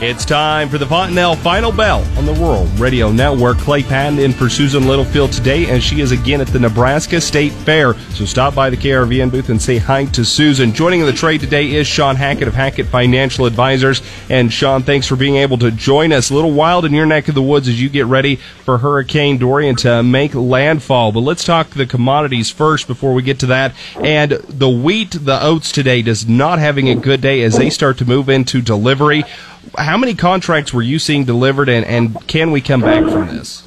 It's time for the Fontanelle Final Bell on the Rural Radio Network. Clay Patton in for Susan Littlefield today, and she is again at the Nebraska State Fair. So stop by the KRVN booth and say hi to Susan. Joining in the trade today is Shawn Hackett of Hackett Financial Advisors. And Shawn, thanks for being able to join us. A little wild in your neck of the woods as you get ready for Hurricane Dorian to make landfall. But let's talk the commodities first before we get to that. And the wheat, the oats today does not having a good day as they start to move into delivery how many contracts were you seeing delivered, and, and can we come back from this?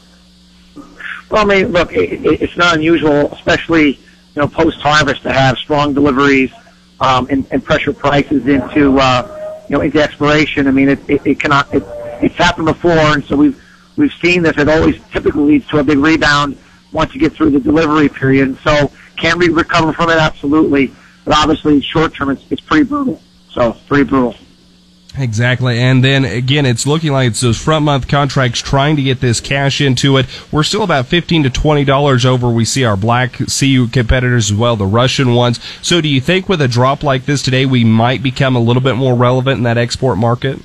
Well, I mean, look, it, it's not unusual, especially you know post harvest, to have strong deliveries um, and, and pressure prices into uh, you know into expiration. I mean, it, it, it cannot. It, it's happened before, and so we've we've seen this. It always typically leads to a big rebound once you get through the delivery period. And so, can we recover from it? Absolutely, but obviously, short term, it's, it's pretty brutal. So, pretty brutal. Exactly. And then again, it's looking like it's those front month contracts trying to get this cash into it. We're still about 15 to $20 over. We see our Black Sea competitors as well, the Russian ones. So do you think with a drop like this today, we might become a little bit more relevant in that export market?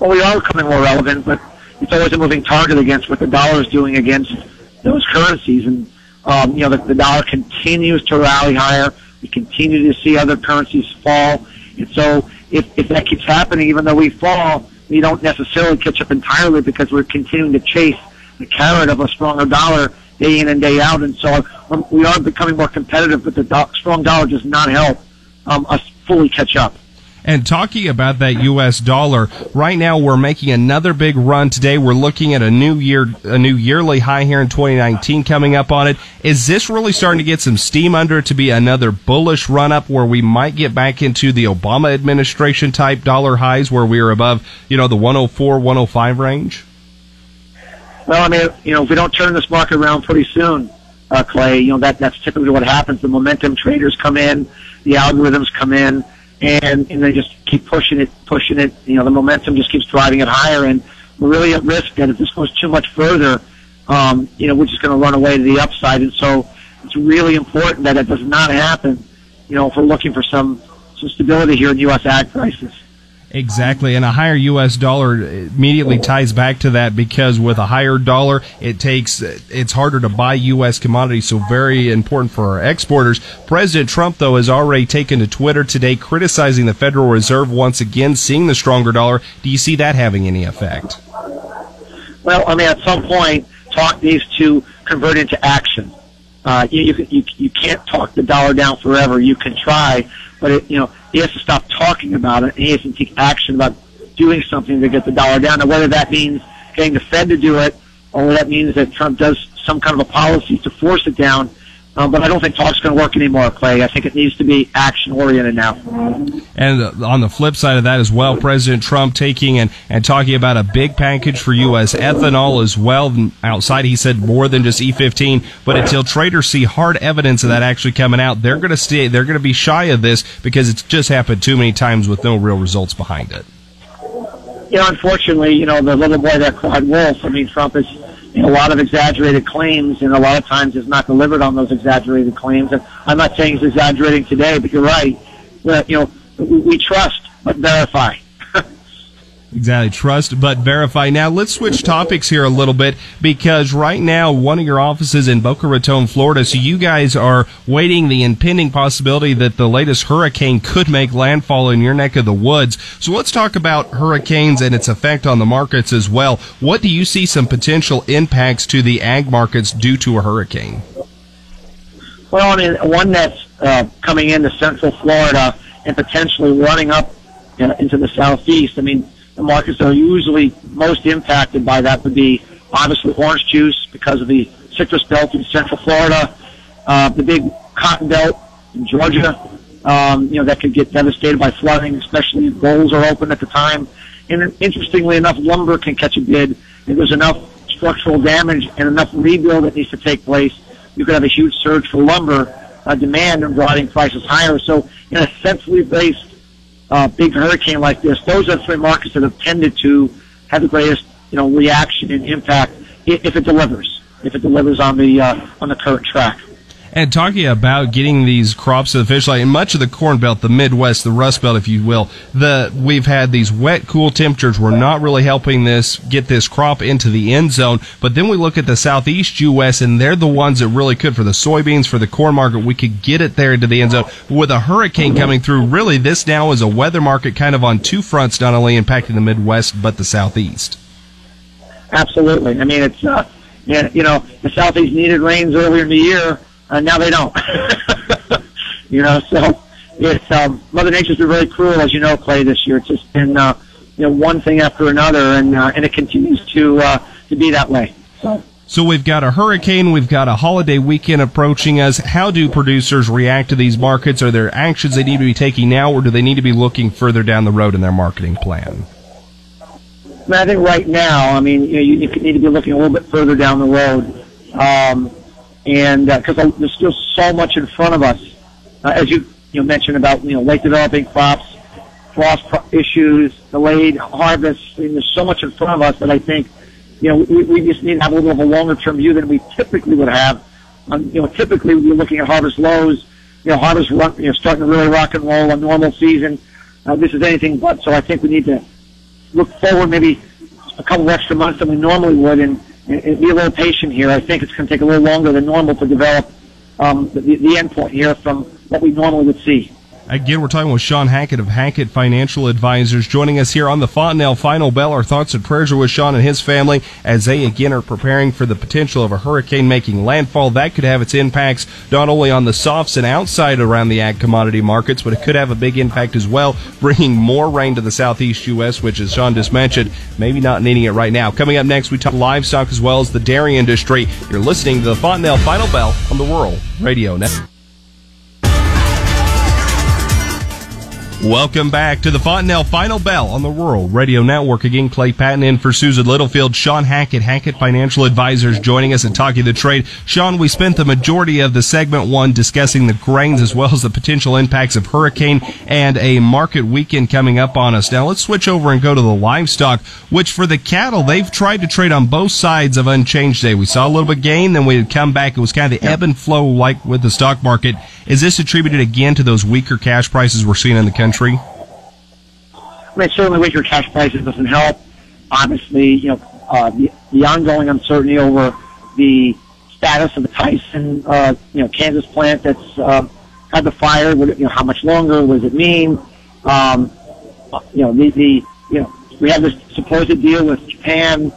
Well, we are becoming more relevant, but it's always a moving target against what the dollar is doing against those currencies. And, um, you know, the, the dollar continues to rally higher. We continue to see other currencies fall. And so if, if that keeps happening, even though we fall, we don't necessarily catch up entirely because we're continuing to chase the carrot of a stronger dollar day in and day out. And so um, we are becoming more competitive, but the do- strong dollar does not help um, us fully catch up. And talking about that U.S. dollar, right now we're making another big run today. We're looking at a new year, a new yearly high here in 2019 coming up on it. Is this really starting to get some steam under it to be another bullish run up where we might get back into the Obama administration type dollar highs where we are above, you know, the 104, 105 range? Well, I mean, you know, if we don't turn this market around pretty soon, uh, Clay, you know, that, that's typically what happens. The momentum traders come in, the algorithms come in, and and they just keep pushing it, pushing it. You know, the momentum just keeps driving it higher, and we're really at risk that if this goes too much further, um, you know, we're just going to run away to the upside. And so, it's really important that it does not happen. You know, if we're looking for some some stability here in U.S. ag prices. Exactly, and a higher U.S. dollar immediately ties back to that because with a higher dollar, it takes it's harder to buy U.S. commodities. So very important for our exporters. President Trump, though, has already taken to Twitter today criticizing the Federal Reserve once again, seeing the stronger dollar. Do you see that having any effect? Well, I mean, at some point, talk needs to convert into action. Uh, you, you you can't talk the dollar down forever. You can try, but it, you know he has to stop talking about it. And he has to take action about doing something to get the dollar down. Now, whether that means getting the Fed to do it, or that means that Trump does some kind of a policy to force it down, um, but I don't think talk's going to work anymore, Clay. I think it needs to be action oriented now. And uh, on the flip side of that as well, President Trump taking and, and talking about a big package for U.S. ethanol as well. Outside, he said more than just E15. But until traders see hard evidence of that actually coming out, they're going to stay. They're going to be shy of this because it's just happened too many times with no real results behind it. You know, unfortunately, you know the little boy that cried wolf. I mean, Trump is a lot of exaggerated claims, and a lot of times is not delivered on those exaggerated claims. And I'm not saying he's exaggerating today, but you're right. But, you know, we, we trust but verify. Exactly. Trust but verify. Now let's switch topics here a little bit because right now one of your offices in Boca Raton, Florida, so you guys are waiting the impending possibility that the latest hurricane could make landfall in your neck of the woods. So let's talk about hurricanes and its effect on the markets as well. What do you see some potential impacts to the ag markets due to a hurricane? Well, I mean, one that's uh, coming into central Florida and potentially running up know, into the southeast. I mean, the markets that are usually most impacted by that would be obviously orange juice because of the citrus belt in central Florida, uh, the big cotton belt in Georgia, um, you know, that could get devastated by flooding, especially if bolls are open at the time. And interestingly enough, lumber can catch a bid. If there's enough structural damage and enough rebuild that needs to take place, you could have a huge surge for lumber uh, demand and driving prices higher. So in a centrally based uh, big hurricane like this, those are the three markets that have tended to have the greatest, you know, reaction and impact if, it delivers, if it delivers on the uh, on the current track. And talking about getting these crops to the fish line, in much of the Corn Belt, the Midwest, the Rust Belt, if you will, the we've had these wet, cool temperatures. We're not really helping this get this crop into the end zone. But then we look at the Southeast U.S. and they're the ones that really could for the soybeans, for the corn market. We could get it there into the end zone. With a hurricane coming through, really, this now is a weather market kind of on two fronts, not only impacting the Midwest but the Southeast. Absolutely. I mean, it's uh, you know, the Southeast needed rains earlier in the year uh, now they don't. you know, so it's um, Mother Nature's been very cruel, as you know, Clay. This year, it's just been uh, you know one thing after another, and uh, and it continues to uh, to be that way. So. So we've got a hurricane, we've got a holiday weekend approaching us. How do producers react to these markets? Are there actions they need to be taking now, or do they need to be looking further down the road in their marketing plan? I, mean, I think right now, I mean, you, know, you, you need to be looking a little bit further down the road. Um, and because uh, there's still so much in front of us, uh, as you you know, mentioned about you know late developing crops, frost pro- issues, delayed harvests. I mean, there's so much in front of us that I think you know we, we just need to have a little of a longer term view than we typically would have. Um, you know, typically we're looking at harvest lows. You know, harvest run, you know starting to really rock and roll a normal season. Uh, this is anything but. So I think we need to look forward maybe a couple extra months than we normally would and be a little patient here. I think it's going to take a little longer than normal to develop um, the, the end point here from what we normally would see. Again, we're talking with Shawn Hackett of Hackett Financial Advisors joining us here on the Fontanelle Final Bell. Our thoughts and prayers are with Shawn and his family as they again are preparing for the potential of a hurricane making landfall. That could have its impacts not only on the softs and outside around the ag commodity markets, but it could have a big impact as well, bringing more rain to the southeast U.S., which, as Shawn just mentioned, maybe not needing it right now. Coming up next, we talk livestock as well as the dairy industry. You're listening to the Fontanelle Final Bell on the Rural Radio Network. Welcome back to the Fontanelle Final Bell on the Rural Radio Network. Again, Clay Patton in for Susan Littlefield. Shawn Hackett, Hackett Financial Advisors joining us and talking the trade. Shawn, we spent the majority of the segment one discussing the grains as well as the potential impacts of hurricane and a market weekend coming up on us. Now let's switch over and go to the livestock, which for the cattle, they've tried to trade on both sides of unchanged day. We saw a little bit gain, then we would come back. It was kind of the ebb and flow like with the stock market. Is this attributed again to those weaker cash prices we're seeing in the country? Country? I mean, certainly weaker cash prices doesn't help. Obviously, you know, uh, the, the ongoing uncertainty over the status of the Tyson, uh, you know, Kansas plant that's uh, had the fire. Would, you know, how much longer? What does it mean? Um, you know, the, the you know, we have this supposed deal with Japan.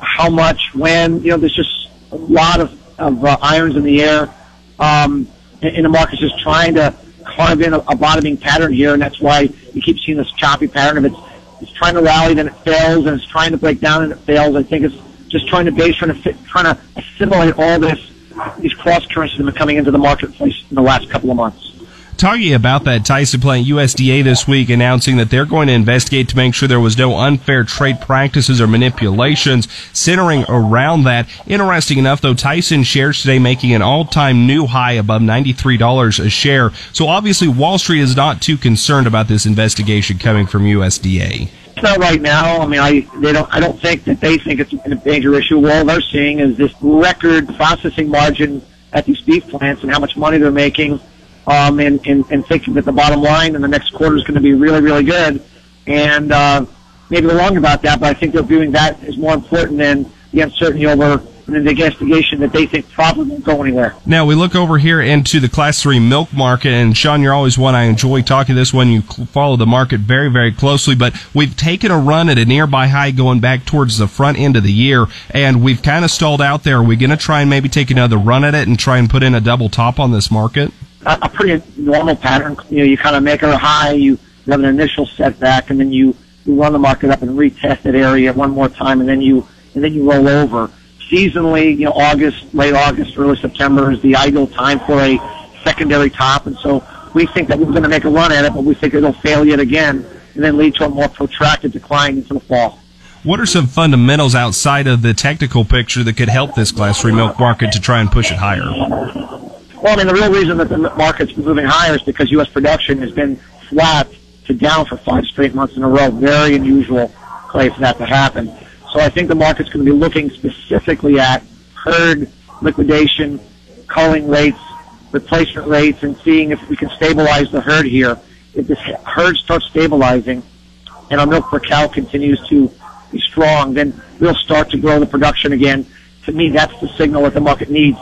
How much? When? You know, there's just a lot of, of uh, irons in the air. Um, and the market's just trying to carve in a, a bottoming pattern here, and that's why you keep seeing this choppy pattern of it's it's trying to rally, then it fails, and it's trying to break down, and it fails. I think it's just trying to base, trying to fit, trying to assimilate all this these cross currents that have been coming into the marketplace in the last couple of months talking about that Tyson plant, USDA this week announcing that they're going to investigate to make sure there was no unfair trade practices or manipulations centering around that. Interesting enough, though, Tyson shares today making an all-time new high above $93 a share. So obviously, Wall Street is not too concerned about this investigation coming from USDA. It's not right now. I mean, I they don't. I don't think that they think it's a major issue. All they're seeing is this record processing margin at these beef plants and how much money they're making um, and, and, and thinking that the bottom line in the next quarter is going to be really, really good. And uh, maybe they're wrong about that, but I think they're viewing that as more important than the uncertainty over an investigation that they think probably won't go anywhere. Now we look over here into the class three milk market, and Shawn, you're always one I enjoy talking to this one. you follow the market very, very closely. But we've taken a run at a nearby high going back towards the front end of the year, and we've kind of stalled out there. Are we going to try and maybe take another run at it and try and put in a double top on this market? A, a pretty normal pattern. You know, you kind of make a high, you have an initial setback, and then you you run the market up and retest that area one more time, and then you and then you roll over. Seasonally, you know, August, late August, early September is the ideal time for a secondary top, and so we think that we're going to make a run at it, but we think it'll fail yet again, and then lead to a more protracted decline into the fall. What are some fundamentals outside of the technical picture that could help this class three milk market to try and push it higher? Well, I mean, the real reason that the market's moving higher is because U.S. production has been flat to down for five straight months in a row. Very unusual, Clay, for that to happen. So I think the market's going to be looking specifically at herd liquidation, culling rates, replacement rates, and seeing if we can stabilize the herd here. If this herd starts stabilizing and our milk per cow continues to be strong, then we'll start to grow the production again. To me, that's the signal that the market needs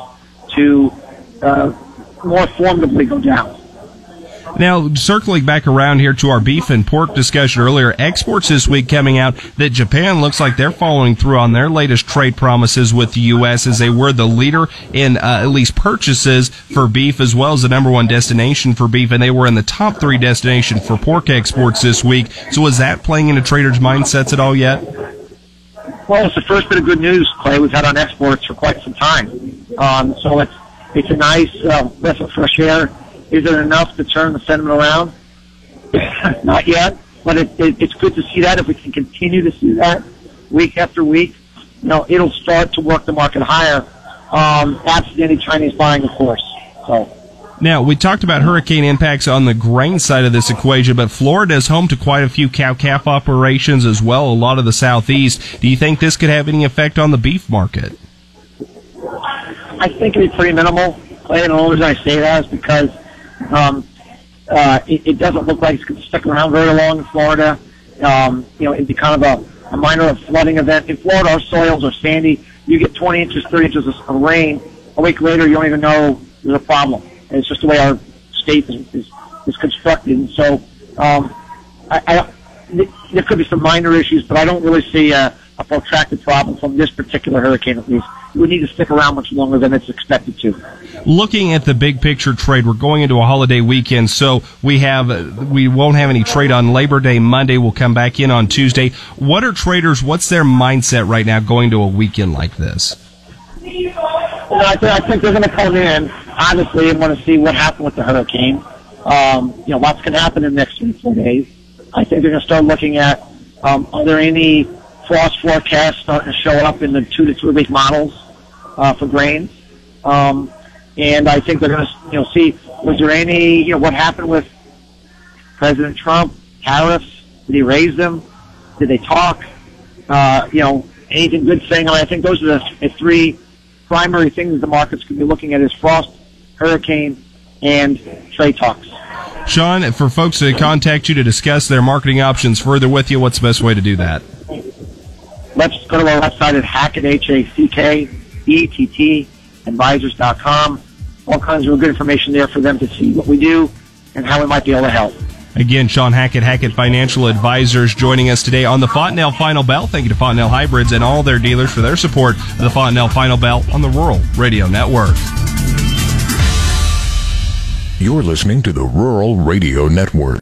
to uh, more formidably go down. Now, circling back around here to our beef and pork discussion earlier, exports this week coming out that Japan looks like they're following through on their latest trade promises with the U.S. as they were the leader in uh, at least purchases for beef as well as the number one destination for beef, and they were in the top three destination for pork exports this week. So is that playing into traders' mindsets at all yet? Well, it's the first bit of good news, Clay, we've had on exports for quite some time. Um, so it's it's a nice uh, breath of fresh air is it enough to turn the sentiment around? Not yet, but it, it, it's good to see that. If we can continue to see that week after week, you know, it'll start to work the market higher, um, absent any Chinese buying, of course. So. Now, we talked about hurricane impacts on the grain side of this equation, but Florida is home to quite a few cow calf operations as well, a lot of the southeast. Do you think this could have any effect on the beef market? I think it'd be pretty minimal. And the only reason I say that is because um, uh, it, it doesn't look like it's going to stick around very long in Florida. Um, you know, it'd be kind of a, a minor flooding event. In Florida, our soils are sandy. You get 20 inches, 30 inches of, of rain. A week later, you don't even know there's a problem. And it's just the way our state is, is, is constructed. And so, um, I, I, there could be some minor issues, but I don't really see a, a protracted problem from this particular hurricane at least. It would need to stick around much longer than it's expected to. Looking at the big picture trade, we're going into a holiday weekend, so we have we won't have any trade on Labor Day Monday. We'll come back in on Tuesday. What are traders? What's their mindset right now going to a weekend like this? Well, I, th- I think they're going to come in honestly and want to see what happened with the hurricane. Um, you know, lots can happen in the next three four days. I think they're going to start looking at um, are there any frost forecasts starting to show up in the two to three week models uh, for grains. Um, and I think they're going to, you know, see was there any, you know, what happened with President Trump tariffs? Did he raise them? Did they talk? Uh, you know, anything good saying? I think those are the, the three primary things the markets could be looking at: is frost, hurricane, and trade talks. Shawn, for folks to contact you to discuss their marketing options further with you, what's the best way to do that? Let's go to our website at Hackett, H-A-C-K-E-T-T, advisors.com. All kinds of good information there for them to see what we do and how we might be able to help. Again, Shawn Hackett, Hackett Financial Advisors, joining us today on the Fontanelle Final Bell. Thank you to Fontanelle Hybrids and all their dealers for their support of the Fontanelle Final Bell on the Rural Radio Network. You're listening to the Rural Radio Network.